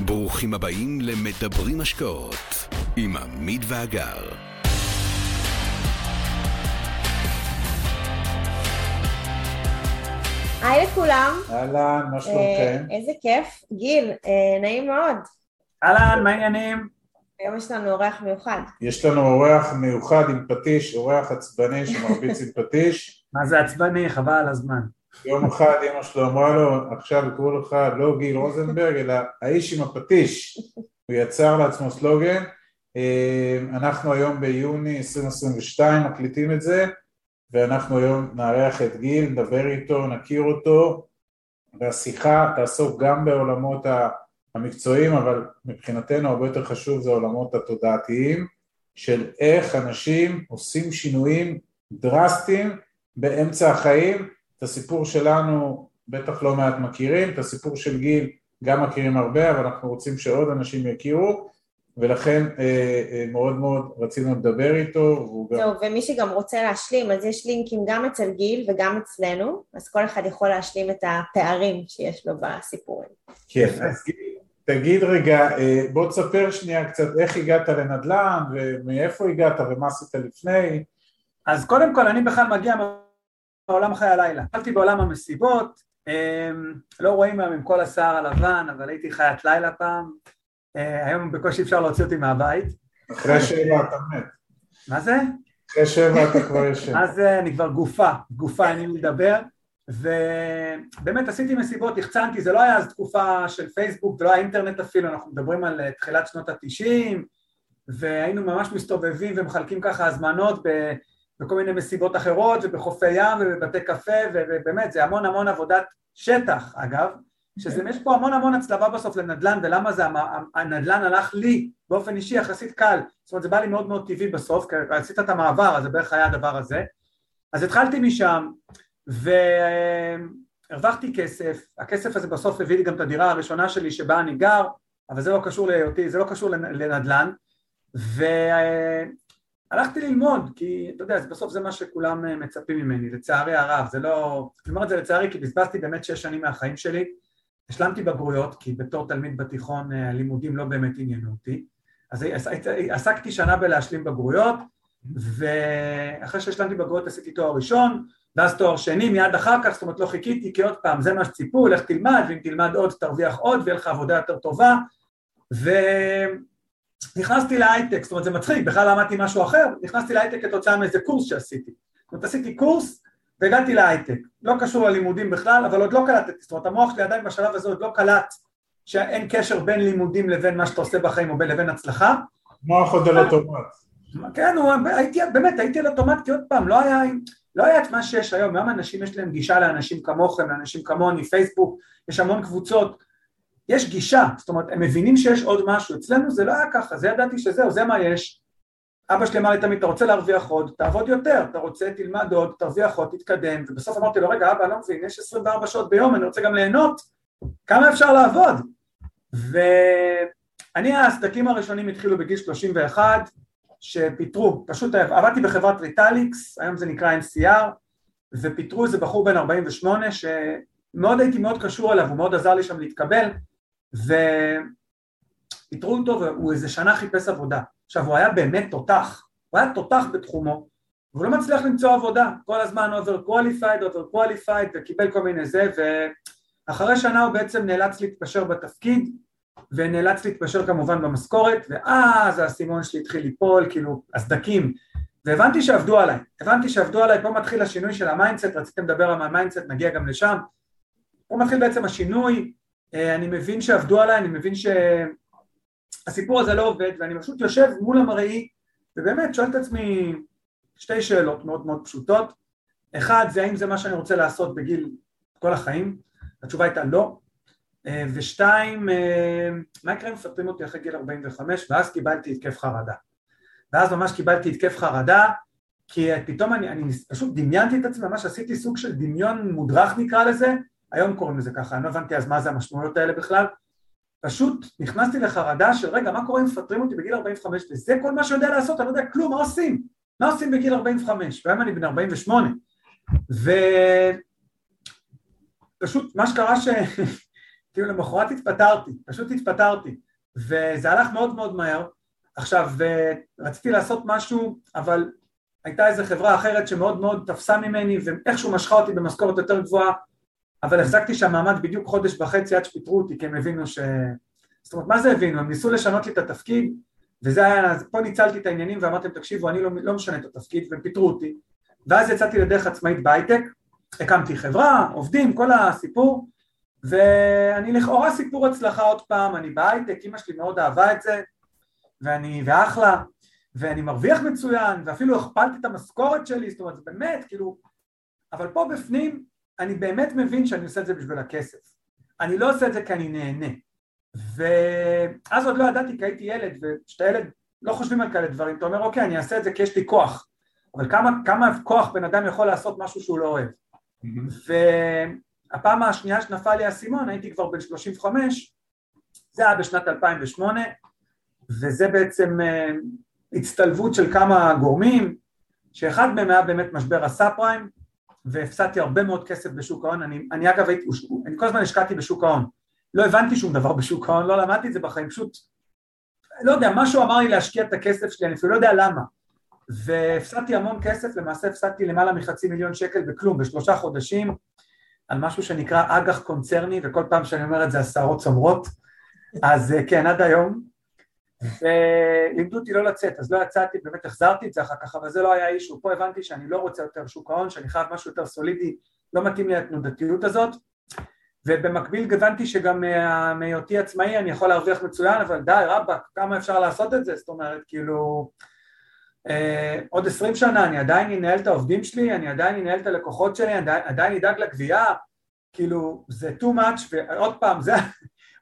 ברוכים הבאים למדברים השקעות עם עמית ואגר. היי לכולם. אהלן, מה שלומכם? אה, איזה כיף. גיל, אה, נעים מאוד. אהלן, מה העניינים? היום יש לנו אורח מיוחד. יש לנו אורח מיוחד עם פטיש, אורח עצבני שמרביץ עם פטיש. מה זה עצבני? חבל על הזמן. יום אחד אמא שלו אמרה לו, עכשיו יקראו לך לא גיל רוזנברג, אלא האיש עם הפטיש. הוא יצר לעצמו סלוגן. אה, אנחנו היום ביוני 2022 מקליטים את זה, ואנחנו היום נארח את גיל, נדבר איתו, נכיר אותו, והשיחה תעסוק גם בעולמות המקצועיים, אבל מבחינתנו הרבה יותר חשוב זה העולמות התודעתיים, של איך אנשים עושים שינויים דרסטיים באמצע החיים. את הסיפור שלנו בטח לא מעט מכירים, את הסיפור של גיל גם מכירים הרבה, אבל אנחנו רוצים שעוד אנשים יכירו, ולכן אה, אה, מאוד מאוד רצינו לדבר איתו. זהו, גם... ומי שגם רוצה להשלים, אז יש לינקים גם אצל גיל וגם אצלנו, אז כל אחד יכול להשלים את הפערים שיש לו בסיפורים. כן, אז גיל, תגיד רגע, אה, בוא תספר שנייה קצת איך הגעת לנדל"ן ומאיפה הגעת ומה עשית לפני. אז קודם כל אני בכלל מגיע מעולם חיי הלילה. התחלתי בעולם המסיבות, לא רואים היום עם כל השיער הלבן, אבל הייתי חיית לילה פעם, אה, היום בקושי אפשר להוציא אותי מהבית. אחרי שבע אתה מת. מה זה? אחרי שבע אתה כבר ישן. אז אני כבר גופה, גופה אין לי לדבר, ובאמת עשיתי מסיבות, החצנתי, זה לא היה אז תקופה של פייסבוק, זה לא היה אינטרנט אפילו, אנחנו מדברים על אה, תחילת שנות התשעים, והיינו ממש מסתובבים ומחלקים ככה הזמנות בכל מיני מסיבות אחרות ובחופי ים ובבתי קפה ובאמת זה המון המון עבודת שטח אגב שיש פה המון המון הצלבה בסוף לנדל"ן ולמה זה הנדל"ן הלך לי באופן אישי יחסית קל. זאת אומרת זה בא לי מאוד מאוד טבעי בסוף כי עשית את המעבר אז זה בערך היה הדבר הזה. אז התחלתי משם והרווחתי כסף. הכסף הזה בסוף הביא לי גם את הדירה הראשונה שלי שבה אני גר אבל זה לא קשור להיותי זה לא קשור לנדל"ן והלכתי ללמוד, כי אתה יודע, בסוף זה מה שכולם מצפים ממני, לצערי הרב, זה לא... אני אומר את זה לצערי כי בזבזתי באמת שש שנים מהחיים שלי, השלמתי בגרויות, כי בתור תלמיד בתיכון הלימודים לא באמת עניינו אותי, אז עסקתי שנה בלהשלים בגרויות, ואחרי שהשלמתי בגרויות עשיתי תואר ראשון, ואז תואר שני מיד אחר כך, זאת אומרת לא חיכיתי, כי עוד פעם, זה מה שציפו, לך תלמד, ואם תלמד עוד תרוויח עוד, ויהיה לך עבודה יותר טובה, ו... נכנסתי להייטק, זאת אומרת זה מצחיק, בכלל למדתי משהו אחר, נכנסתי להייטק כתוצאה מאיזה קורס שעשיתי. זאת אומרת עשיתי קורס והגעתי להייטק, לא קשור ללימודים בכלל, אבל עוד לא קלטתי, זאת אומרת המוח שלי עדיין בשלב הזה עוד לא קלט שאין קשר בין לימודים לבין מה שאתה עושה בחיים או בין לבין הצלחה. מוח עוד על אוטומט. כן, הוא, הייתי, באמת הייתי על אוטומט כי עוד פעם לא היה, לא היה את מה שיש היום, היום אנשים יש להם גישה לאנשים כמוכם, לאנשים כמוני, פייסבוק, יש המון קבוצות, יש גישה, זאת אומרת הם מבינים שיש עוד משהו, אצלנו זה לא היה ככה, זה ידעתי שזהו, זה מה יש, אבא שלי אמר לי תמיד, אתה רוצה להרוויח עוד, תעבוד יותר, אתה רוצה, תלמד עוד, תרוויח עוד, תתקדם, ובסוף אמרתי לו, רגע, אבא, לא מבין, יש 24 שעות ביום, אני רוצה גם ליהנות, כמה אפשר לעבוד? ואני, הסדקים הראשונים התחילו בגיל 31, שפיטרו, פשוט עבדתי בחברת ריטליקס, היום זה נקרא NCR, ופיטרו איזה בחור בן 48, שמאוד הייתי מאוד קשור אליו, הוא מאוד עזר לי שם להתקבל, ופיטרו אותו והוא איזה שנה חיפש עבודה. עכשיו הוא היה באמת תותח, הוא היה תותח בתחומו, והוא לא מצליח למצוא עבודה, כל הזמן over qualified, over qualified, וקיבל כל מיני זה, ואחרי שנה הוא בעצם נאלץ להתפשר בתפקיד, ונאלץ להתפשר כמובן במשכורת, ואז האסימון שלי התחיל ליפול, כאילו, הסדקים, והבנתי שעבדו עליי, הבנתי שעבדו עליי, פה מתחיל השינוי של ה mindset, רציתם לדבר על ה mindset, נגיע גם לשם, פה מתחיל בעצם השינוי, אני מבין שעבדו עליי, אני מבין שהסיפור הזה לא עובד ואני פשוט יושב מול המראה ובאמת שואל את עצמי שתי שאלות מאוד מאוד פשוטות. אחד זה האם זה מה שאני רוצה לעשות בגיל כל החיים? התשובה הייתה לא. ושתיים מה יקרה אם מפטרים אותי אחרי גיל 45 ואז קיבלתי התקף חרדה? ואז ממש קיבלתי התקף חרדה כי פתאום אני, אני פשוט דמיינתי את עצמי, ממש עשיתי סוג של דמיון מודרך נקרא לזה היום קוראים לזה ככה, אני לא הבנתי אז מה זה המשמעויות האלה בכלל, פשוט נכנסתי לחרדה של רגע מה קורה אם מפטרים אותי בגיל 45 וזה כל מה שיודע לעשות, אני לא יודע כלום, מה עושים? מה עושים בגיל 45? והיום אני בן 48 ופשוט מה שקרה ש... כאילו למחרת התפטרתי, פשוט התפטרתי, וזה הלך מאוד מאוד מהר. עכשיו, רציתי לעשות משהו, אבל הייתה איזו חברה אחרת שמאוד מאוד תפסה ממני ואיכשהו משכה אותי במשכורת יותר גבוהה, אבל החזקתי שם מעמד בדיוק חודש וחצי עד שפיטרו אותי, כי הם הבינו ש... זאת אומרת, מה זה הבינו? הם ניסו לשנות לי את התפקיד, וזה היה, אז פה ניצלתי את העניינים ואמרתם, תקשיבו, אני לא, לא משנה את התפקיד, והם פיטרו אותי, ואז יצאתי לדרך עצמאית בהייטק, הקמתי חברה, עובדים, כל הסיפור, ואני לכאורה סיפור הצלחה עוד פעם, אני בהייטק, אימא שלי מאוד אהבה את זה, ואני, ואחלה, ואני מרוויח מצוין, ואפילו הכפלתי את המשכורת שלי, זאת אומרת, באמת, כאילו, אבל פה בפנים, אני באמת מבין שאני עושה את זה בשביל הכסף. אני לא עושה את זה כי אני נהנה. ואז עוד לא ידעתי כי הייתי ילד, וכשאתה ילד לא חושבים על כאלה דברים, אתה אומר אוקיי אני אעשה את זה כי יש לי כוח, אבל כמה, כמה כוח בן אדם יכול לעשות משהו שהוא לא אוהב. Mm-hmm. והפעם השנייה שנפל לי האסימון הייתי כבר בן 35, זה היה בשנת 2008, וזה בעצם אה, הצטלבות של כמה גורמים, שאחד מהם היה באמת משבר הסאב פריים, והפסדתי הרבה מאוד כסף בשוק ההון, אני, אני אגב הייתי, אני כל הזמן השקעתי בשוק ההון, לא הבנתי שום דבר בשוק ההון, לא למדתי את זה בחיים, פשוט, לא יודע, משהו אמר לי להשקיע את הכסף שלי, אני אפילו לא יודע למה, והפסדתי המון כסף, למעשה הפסדתי למעלה מחצי מיליון שקל בכלום, בשלושה חודשים, על משהו שנקרא אג"ח קונצרני, וכל פעם שאני אומר את זה השערות צומרות, אז אה, כן, עד היום, ולימדו אותי לא לצאת, אז לא יצאתי, באמת החזרתי את זה אחר כך, אבל זה לא היה אישו, פה הבנתי שאני לא רוצה יותר שוק ההון, שאני חייב משהו יותר סולידי, לא מתאים לי התנודתיות הזאת, ובמקביל הבנתי שגם מהיותי עצמאי אני יכול להרוויח מצוין, אבל די רבאק, כמה אפשר לעשות את זה? זאת אומרת, כאילו, אה, עוד עשרים שנה אני עדיין אנהל את העובדים שלי, אני עדיין אנהל את הלקוחות שלי, אני עדיין אדאג לגבייה, כאילו, זה too much, ועוד פעם, זה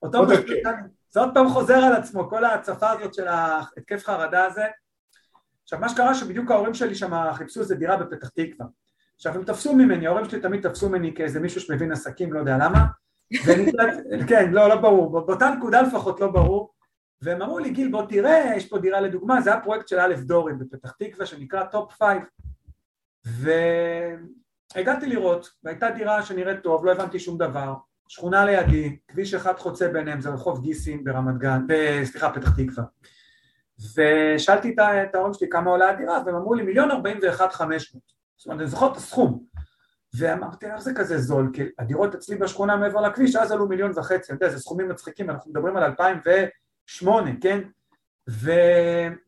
אותו משפט, זה עוד פעם חוזר על עצמו, כל ההצפה הזאת של ההתקף חרדה הזה. עכשיו, מה שקרה שבדיוק ההורים שלי שם חיפשו איזה דירה בפתח תקווה. עכשיו הם תפסו ממני, ההורים שלי תמיד תפסו ממני כאיזה מישהו שמבין עסקים, לא יודע למה, כן, לא, לא ברור, באותה נקודה לפחות לא ברור, והם אמרו לי, גיל בוא תראה, יש פה דירה לדוגמה, זה הפרויקט של א' דורי בפתח תקווה שנקרא Top Five, והגעתי לראות, והייתה דירה שנראית טוב, לא הבנתי שום דבר, שכונה לידי, כביש אחד חוצה ביניהם, זה רחוב גיסין ברמת גן, סליחה, פתח תקווה, ושאלתי את ההורים שלי כמה עולה הדירה, והם אמרו לי מיליון ארבעים ואחת חמש מאות זאת אומרת, אני זוכר את הסכום. ואמרתי, איך זה כזה זול? כי הדירות אצלי בשכונה מעבר לכביש, אז עלו מיליון וחצי, אתה יודע, זה סכומים מצחיקים, אנחנו מדברים על 2008, כן? ואימא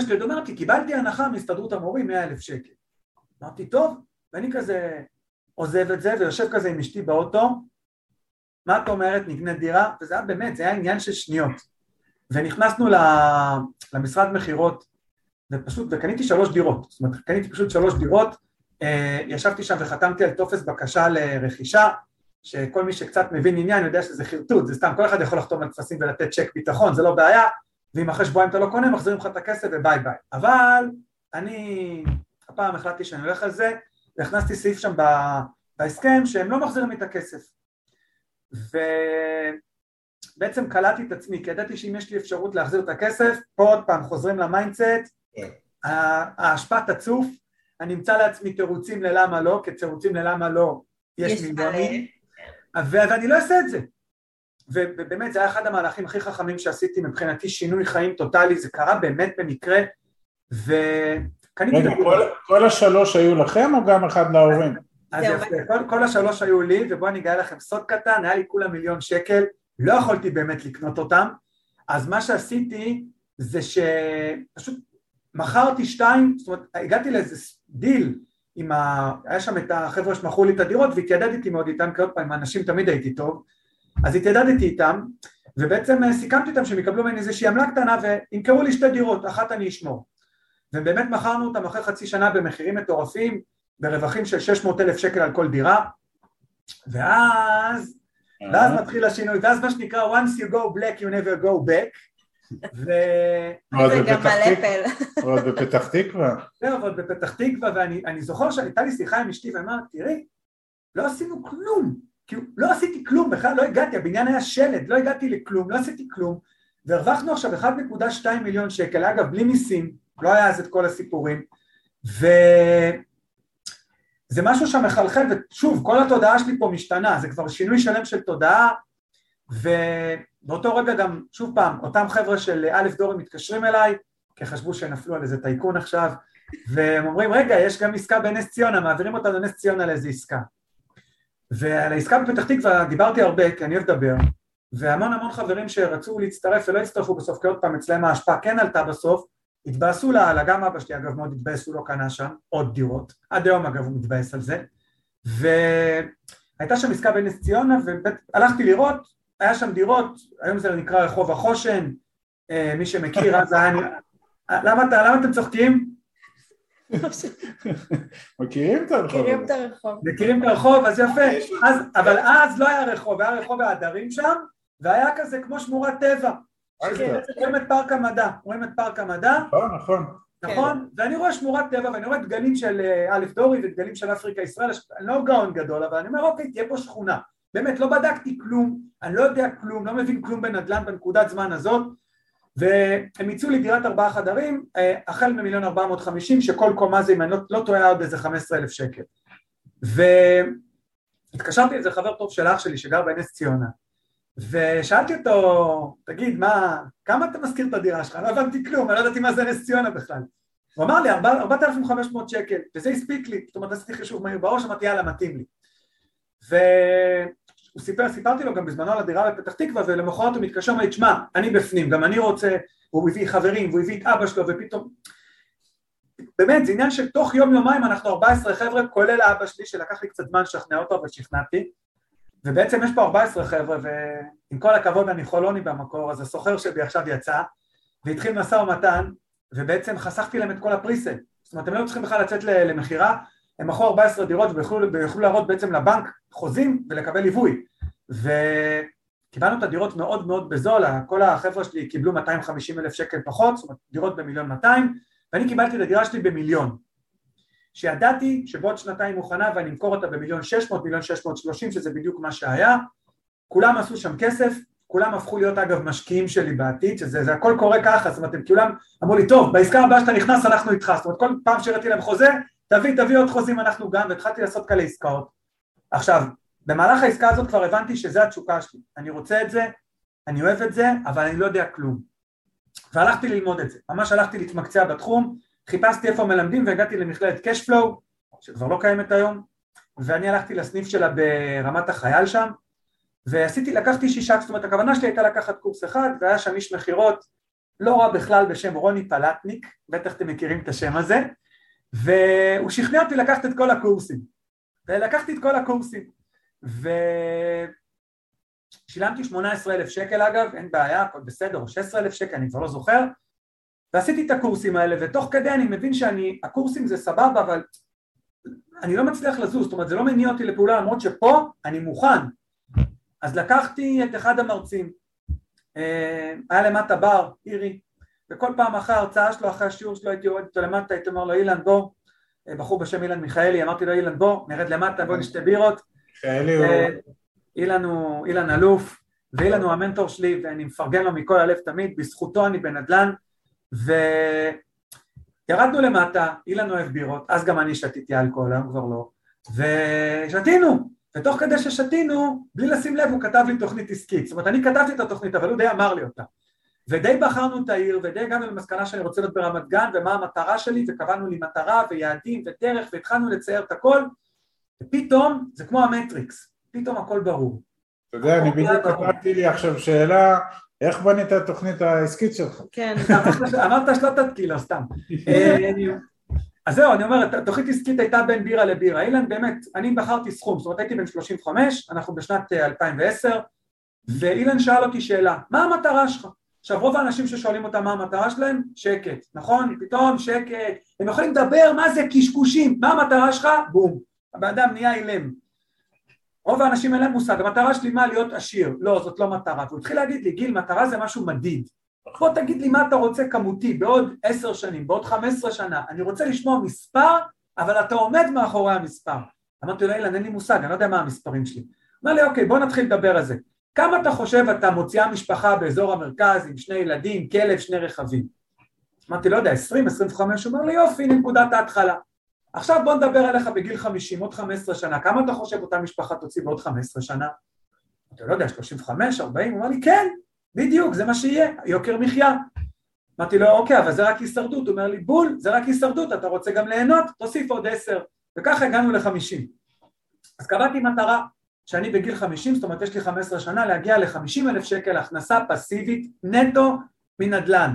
שלי אומרת לי, קיבלתי הנחה מהסתדרות המורים 100 אלף שקל. אמרתי, טוב, ואני כזה עוזב את זה ויושב כזה עם אשתי באוטו, מה את אומרת, נקנה דירה? וזה היה באמת, זה היה עניין של שניות. ונכנסנו למשרד מכירות ופשוט, וקניתי שלוש דירות, זאת אומרת קניתי פשוט שלוש דירות, אה, ישבתי שם וחתמתי על טופס בקשה לרכישה, שכל מי שקצת מבין עניין יודע שזה חרטוט, זה סתם, כל אחד יכול לחתום על טפסים ולתת צ'ק ביטחון, זה לא בעיה, ואם אחרי שבועיים אתה לא קונה, מחזירים לך את הכסף וביי ביי. אבל אני הפעם החלטתי שאני הולך על זה, והכנסתי סעיף שם בהסכם שהם לא מחזירים לי את הכסף. ובעצם קלטתי את עצמי, כי ידעתי שאם יש לי אפשרות להחזיר את הכסף, פה עוד פעם חוזרים ל mindset, ההשפעה תצוף, אני אמצא לעצמי תירוצים ללמה לא, כי תירוצים ללמה לא יש מיליונים, ואני לא אעשה את זה. ובאמת זה היה אחד המהלכים הכי חכמים שעשיתי מבחינתי שינוי חיים טוטאלי, זה קרה באמת במקרה, וקניתי... רגע, כל, כל השלוש היו לכם או גם אחד להורים? אז יפה, כל, השלוש היו לי, ובואו אני אגלה לכם סוד קטן, היה לי כולה מיליון שקל, לא יכולתי באמת לקנות אותם, אז מה שעשיתי זה שפשוט מכרתי שתיים, זאת אומרת הגעתי לאיזה דיל עם ה... היה שם את החבר'ה שמכרו לי את הדירות והתיידדתי מאוד איתם, כי עוד פעם עם האנשים תמיד הייתי טוב, אז התיידדתי איתם ובעצם אה, סיכמתי איתם שהם יקבלו ממני איזושהי עמלה קטנה וימכרו לי שתי דירות, אחת אני אשמור ובאמת מכרנו אותם אחרי חצי שנה במחירים מטורפים, ברווחים של 600 אלף שקל על כל דירה ואז, ואז אה. מתחיל השינוי, ואז מה שנקרא once you go black you never go back ו... זה גם על אפל. עוד בפתח תקווה. זהו, עוד בפתח תקווה, ואני זוכר שהייתה לי שיחה עם אשתי ואמרתי, תראי, לא עשינו כלום, כאילו, לא עשיתי כלום, בכלל לא הגעתי, הבניין היה שלד, לא הגעתי לכלום, לא עשיתי כלום, והרווחנו עכשיו 1.2 מיליון שקל, אגב, בלי מיסים, לא היה אז את כל הסיפורים, וזה משהו שמחלחל, ושוב, כל התודעה שלי פה משתנה, זה כבר שינוי שלם של תודעה, ובאותו רגע גם, שוב פעם, אותם חבר'ה של א' דורי מתקשרים אליי, כי חשבו שנפלו על איזה טייקון עכשיו, והם אומרים, רגע, יש גם עסקה בנס ציונה, מעבירים אותנו לנס ציונה לאיזה עסקה. ועל העסקה בפתח תקווה דיברתי הרבה, כי אני אוהב לדבר, והמון המון חברים שרצו להצטרף ולא הצטרפו בסוף, כי עוד פעם אצלם ההשפעה כן עלתה בסוף, התבאסו לה, גם אבא שלי אגב מאוד התבאס, הוא לא קנה שם עוד דירות, עד היום אגב הוא מתבאס על זה, והייתה שם עסקה בנס ציונה והלכתי לראות, היה שם דירות, היום זה נקרא רחוב החושן, אה, מי שמכיר אז היה... למה, למה אתם צוחקים? מכירים את הרחוב. מכירים את הרחוב. מכירים את הרחוב, אז יפה. אז, אבל אז לא היה רחוב, היה רחוב העדרים שם, והיה כזה כמו שמורת טבע. רואים את פארק המדע, רואים את פארק המדע. נכון, נכון. נכון? ואני רואה שמורת טבע ואני רואה דגלים של אה, א' דורי ודגלים של אפריקה ישראל, אני לא גאון גדול, אבל אני אומר אוקיי, תהיה פה שכונה. באמת, לא בדקתי כלום, אני לא יודע כלום, לא מבין כלום בנדל"ן בנקודת זמן הזאת, והם יצאו לי דירת ארבעה חדרים, אה, החל ממיליון ארבע מאות חמישים, שכל קומה זה, אם אני לא, לא טועה, עוד איזה חמש עשרה אלף שקל. והתקשרתי לאיזה חבר טוב של אח שלי שגר בנס ציונה, ושאלתי אותו, תגיד, מה, כמה אתה משכיר את הדירה שלך? לא הבנתי כלום, אני לא ידעתי מה זה נס ציונה בכלל. הוא אמר לי, 4,500 שקל, וזה הספיק לי, זאת אומרת, עשיתי חישוב מהיר בראש, אמרתי, יאללה, מתאים לי. והוא סיפר, סיפרתי לו גם בזמנו על הדירה בפתח תקווה, ולמחרת הוא מתקשר, אמר לי, תשמע, אני בפנים, גם אני רוצה, והוא הביא חברים, והוא הביא את אבא שלו, ופתאום... באמת, זה עניין של תוך יום יומיים אנחנו 14 חבר'ה, כולל האבא שלי, שלקח לי קצת זמן לשכנע אותו, אבל שכנעתי. ובעצם יש פה 14 חבר'ה, ועם כל הכבוד אני חולוני במקור, אז הסוחר שלי עכשיו יצא, והתחיל משא ומתן, ובעצם חסכתי להם את כל הפריסל. זאת אומרת, הם לא צריכים בכלל לצאת למכירה, הם מכרו 14 דירות ויוכלו להראות בעצם לבנק חוזים ולקבל ליווי. וקיבלנו את הדירות מאוד מאוד בזול, כל החבר'ה שלי קיבלו 250 אלף שקל פחות, זאת אומרת דירות במיליון 200, ואני קיבלתי את הדירה שלי במיליון. שידעתי שבעוד שנתיים מוכנה ואני אמכור אותה במיליון שש מאות, מיליון שש מאות שלושים שזה בדיוק מה שהיה. כולם עשו שם כסף, כולם הפכו להיות אגב משקיעים שלי בעתיד, שזה זה הכל קורה ככה, זאת אומרת הם כולם אמרו לי טוב בעסקה הבאה שאתה נכנס אנחנו איתך, זאת אומרת כל פעם שהראיתי להם חוזה תביא תביא עוד חוזים אנחנו גם והתחלתי לעשות כאלה עסקאות. עכשיו במהלך העסקה הזאת כבר הבנתי שזה התשוקה שלי, אני רוצה את זה, אני אוהב את זה אבל אני לא יודע כלום. והלכתי ללמוד את זה, ממש הלכתי להתמקצע בתחום חיפשתי איפה מלמדים והגעתי למכללת קשפלואו שכבר לא קיימת היום ואני הלכתי לסניף שלה ברמת החייל שם ועשיתי, לקחתי שישה, זאת אומרת הכוונה שלי הייתה לקחת קורס אחד והיה שם איש מכירות לא רע בכלל בשם רוני פלטניק, בטח אתם מכירים את השם הזה והוא שכנע אותי לקחת את כל הקורסים. ולקחתי את כל הקורסים ושילמתי 18 אלף שקל אגב, אין בעיה, הכל בסדר, או 16 אלף שקל, אני כבר לא זוכר ועשיתי את הקורסים האלה ותוך כדי אני מבין שאני, הקורסים זה סבבה אבל אני לא מצליח לזוז, זאת אומרת זה לא מניע אותי לפעולה למרות שפה אני מוכן. אז לקחתי את אחד המרצים, אה, היה למטה בר, אירי, וכל פעם אחרי ההרצאה שלו, אחרי השיעור שלו הייתי יורד איתו למטה, הייתי אומר לו אילן בוא, אה, בחור בשם אילן מיכאלי, אמרתי לו אילן בוא, נרד למטה, בוא נשתה בירות. מיכאלי הוא... אה, אילן הוא, אילן אלוף, ואילן הוא המנטור שלי ואני מפרגן לו מכל הלב תמיד, בזכותו אני בנדל"ן וירדנו למטה, אילן אוהב בירות, אז גם אני שתיתי אלכוהול, היום כבר לא, ושתינו, ותוך כדי ששתינו, בלי לשים לב הוא כתב לי תוכנית עסקית, זאת אומרת אני כתבתי את התוכנית אבל הוא די אמר לי אותה. ודי בחרנו את העיר ודי הגענו למסקנה שאני רוצה להיות ברמת גן ומה המטרה שלי וקבענו לי מטרה ויעדים ודרך והתחלנו לצייר את הכל. ופתאום זה כמו המטריקס, פתאום הכל ברור. אתה יודע, אני בדיוק כתבתי לי עכשיו שאלה איך בנית את התוכנית העסקית שלך? כן, אמרת שלא תתקיל, לא סתם. אה, אז זהו, אני אומר, התוכנית עסקית הייתה בין בירה לבירה. אילן, באמת, אני בחרתי סכום, זאת אומרת הייתי בן 35, אנחנו בשנת 2010, אה, ואילן שאל אותי שאלה, מה המטרה שלך? עכשיו רוב האנשים ששואלים אותם מה המטרה שלהם, שקט, נכון? פתאום שקט, הם יכולים לדבר מה זה קשקושים, מה המטרה שלך? בום. הבן אדם נהיה אילם. רוב האנשים אין להם מושג, המטרה שלי מה להיות עשיר, לא זאת לא מטרה, והוא התחיל להגיד לי גיל מטרה זה משהו מדיד, בוא תגיד לי מה אתה רוצה כמותי בעוד עשר שנים, בעוד חמש עשרה שנה, אני רוצה לשמוע מספר אבל אתה עומד מאחורי המספר, אמרתי לו אילן אין לי מושג, אני לא יודע מה המספרים שלי, אומר לי אוקיי בוא נתחיל לדבר על זה, כמה אתה חושב אתה מוציאה משפחה באזור המרכז עם שני ילדים, כלב, שני רכבים, אמרתי לא יודע, עשרים, עשרים וחמש, הוא אומר לי יופי, נקודת ההתחלה עכשיו בוא נדבר עליך בגיל חמישים, עוד חמש עשרה שנה, כמה אתה חושב אותה משפחה תוציא בעוד חמש עשרה שנה? אתה לא יודע, 35, 40, הוא אמר לי, כן, בדיוק, זה מה שיהיה, יוקר מחיה. אמרתי לו, אוקיי, אבל זה רק הישרדות. הוא אומר לי, בול, זה רק הישרדות, אתה רוצה גם ליהנות? תוסיף עוד עשר. וככה הגענו לחמישים. אז קבעתי מטרה שאני בגיל חמישים, זאת אומרת יש לי חמש עשרה שנה, להגיע לחמישים אלף שקל הכנסה פסיבית נטו מנדל"ן.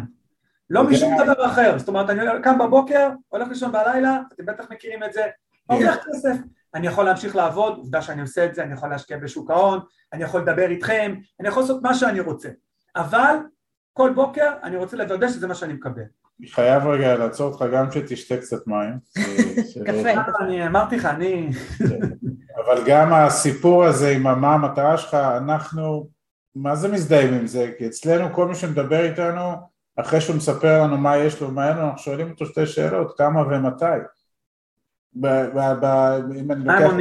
לא אוקיי. משום דבר אחר, זאת אומרת אני קם בבוקר, הולך לישון בלילה, אתם בטח מכירים את זה, מרוויח כסף, אני יכול להמשיך לעבוד, עובדה שאני עושה את זה, אני יכול להשקיע בשוק ההון, אני יכול לדבר איתכם, אני יכול לעשות מה שאני רוצה, אבל כל בוקר אני רוצה לוודא שזה מה שאני מקבל. חייב רגע לעצור אותך גם שתשתה קצת מים. קפה. אני אמרתי לך, אני... אבל גם הסיפור הזה עם מה המטרה שלך, אנחנו, מה זה מזדהים עם זה? כי אצלנו כל מי שמדבר איתנו, אחרי שהוא מספר לנו מה יש לו, מה אין לו, אנחנו שואלים אותו שתי שאלות, כמה ומתי. ב- ב- ב- אם אני לוקח?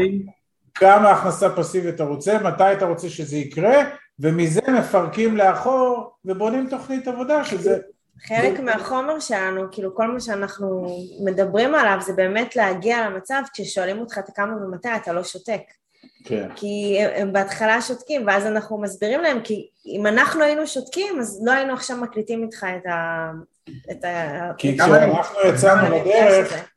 כמה הכנסה פסיבית אתה רוצה, מתי אתה רוצה שזה יקרה, ומזה מפרקים לאחור ובונים תוכנית עבודה, שזה... חלק מהחומר שלנו, כאילו כל מה שאנחנו מדברים עליו זה באמת להגיע למצב כששואלים אותך את כמה ומתי אתה לא שותק. כן. כי הם, הם בהתחלה שותקים ואז אנחנו מסבירים להם כי אם אנחנו היינו שותקים אז לא היינו עכשיו מקליטים איתך את ה... את ה... כי כשאנחנו יצאנו לדרך.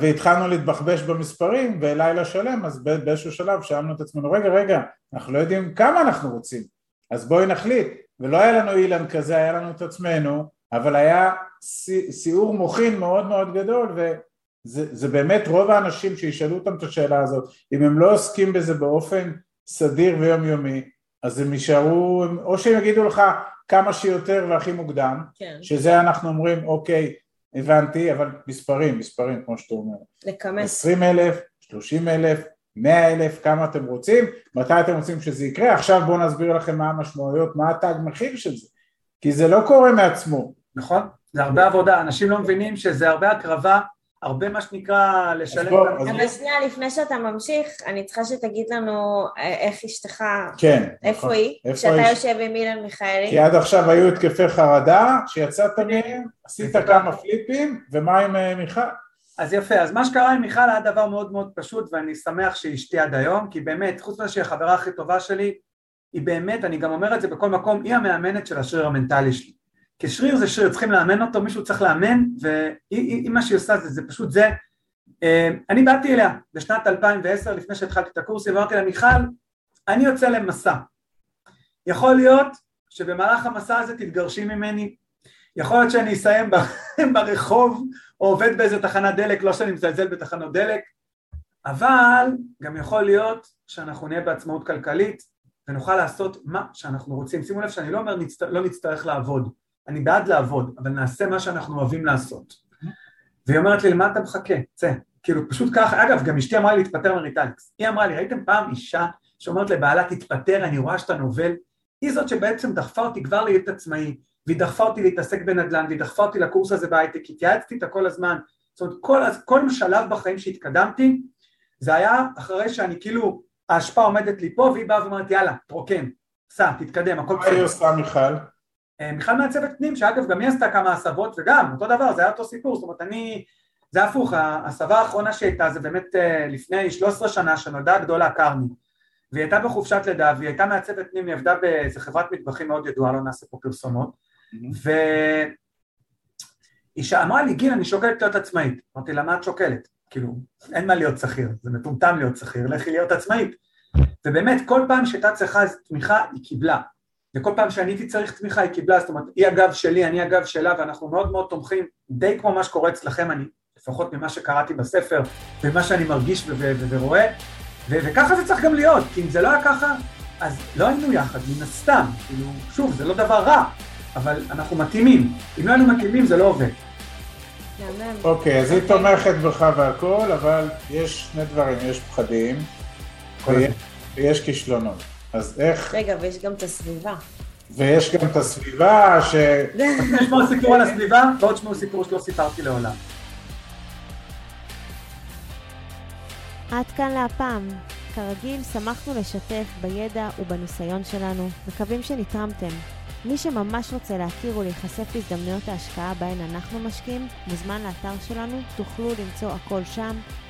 והתחלנו להתבחבש במספרים בלילה שלם, אז באיזשהו שלב שאלנו את עצמנו, רגע, רגע, אנחנו לא יודעים כמה אנחנו רוצים, אז בואי נחליט. ולא היה לנו אילן כזה, היה לנו את עצמנו, אבל היה סי- סיעור מוחין מאוד מאוד גדול, וזה זה באמת רוב האנשים שישאלו אותם את השאלה הזאת, אם הם לא עוסקים בזה באופן סדיר ויומיומי, אז הם יישארו, או שהם יגידו לך כמה שיותר והכי מוקדם, כן, שזה אנחנו אומרים, אוקיי, הבנתי, אבל מספרים, מספרים, כמו שאתה אומר. לכמס. 20 אלף, 30 אלף, 100 אלף, כמה אתם רוצים, מתי אתם רוצים שזה יקרה, עכשיו בואו נסביר לכם מה המשמעויות, מה התג מחיר של זה, כי זה לא קורה מעצמו. נכון? זה הרבה עבודה, אנשים לא מבינים שזה הרבה הקרבה, הרבה מה שנקרא לשלם... אבל שנייה, לפני שאתה ממשיך, אני צריכה שתגיד לנו אה, איך אשתך, כן. איפה נכון. היא? איפה כשאתה? יושב עם אילן מיכאלי? כי עד עכשיו היו התקפי חרדה, שיצאת מהם, עשית כמה פליפים, ומה עם אה, מיכל? אז יפה, אז מה שקרה עם מיכל היה דבר מאוד מאוד פשוט ואני שמח שהיא אשתי עד היום, כי באמת, חוץ מזה שהיא החברה הכי טובה שלי, היא באמת, אני גם אומר את זה בכל מקום, היא המאמנת של השריר המנטלי שלי. כי שריר זה שריר, צריכים לאמן אותו, מישהו צריך לאמן, מה שהיא עושה זה, זה פשוט זה. אה, אני באתי אליה בשנת 2010, לפני שהתחלתי את הקורס, ואמרתי לה, מיכל, אני יוצא למסע. יכול להיות שבמהלך המסע הזה תתגרשי ממני, יכול להיות שאני אסיים ברחוב או עובד באיזה תחנת דלק, לא שאני מזלזל בתחנות דלק, אבל גם יכול להיות שאנחנו נהיה בעצמאות כלכלית ונוכל לעשות מה שאנחנו רוצים. שימו לב שאני לא אומר נצט... לא נצטרך לעבוד, אני בעד לעבוד, אבל נעשה מה שאנחנו אוהבים לעשות. והיא אומרת לי, למה אתה מחכה? צא. כאילו, פשוט ככה, אגב, גם אשתי אמרה לי להתפטר מריטליקס. היא אמרה לי, ראיתם פעם אישה שאומרת לבעלה, תתפטר, אני רואה שאתה נובל? היא זאת שבעצם דחפה אותי כבר להיות עצמאי, והיא דחפה אותי להתעסק בנדל"ן, והיא דחפה אותי לקורס הזה בהייטק, התייעצתי איתה כל הזמן, זאת אומרת כל, כל שלב בחיים שהתקדמתי, זה היה אחרי שאני כאילו, ההשפעה עומדת לי פה, והיא באה ואומרת יאללה, תרוקן, סע, תתקדם, הכל יהיה בסדר. עושה מיכל? אה, מיכל מעצבת פנים, שאגב גם היא עשתה כמה הסבות, וגם אותו דבר, זה היה אותו סיפור, זאת אומרת אני, זה הפוך, ההסבה האחרונה שהייתה זה באמת אה, לפני 13 שנה שנולדה הגדולה קרני, והיא הייתה בחופשת לידה, והיא הייתה מעצבת פנים, היא עבדה באיזה חברת מטבחים מאוד ידועה, לא נעשה פה פרסומות, ואישה אמרה לי, גיל, אני שוקלת להיות עצמאית. אמרתי לה, מה את שוקלת? כאילו, אין מה להיות שכיר, זה מטומטם להיות שכיר, לכי להיות עצמאית. ובאמת, כל פעם שהייתה צריכה תמיכה, היא קיבלה. וכל פעם שאני הייתי צריך תמיכה, היא קיבלה, זאת אומרת, היא הגב שלי, אני הגב שלה, ואנחנו מאוד מאוד תומכים, די כמו מה שקורה אצלכם, אני, לפחות ממה שקראתי בספר, ומה שאני מרגיש ו- ו- ו- ורואה, ו- וככה זה צריך גם להיות, כי אם זה לא היה ככה, אז לא היינו יחד, מן הסתם, כאילו, שוב, זה לא דבר רע, אבל אנחנו מתאימים, אם לא היינו מתאימים זה לא עובד. אוקיי, אז היא תומכת בך והכל, אבל יש שני דברים, יש פחדים ויש כישלונות. אז איך, רגע, ויש גם את הסביבה. ויש גם את הסביבה ש... תשמעו סיפור על הסביבה, ועוד תשמעו סיפור שלא סיפרתי לעולם. עד כאן להפעם. כרגיל, שמחנו לשתף בידע ובניסיון שלנו, מקווים שנתרמתם. מי שממש רוצה להכיר ולהיחשף להזדמנויות ההשקעה בהן אנחנו משקיעים, מוזמן לאתר שלנו, תוכלו למצוא הכל שם.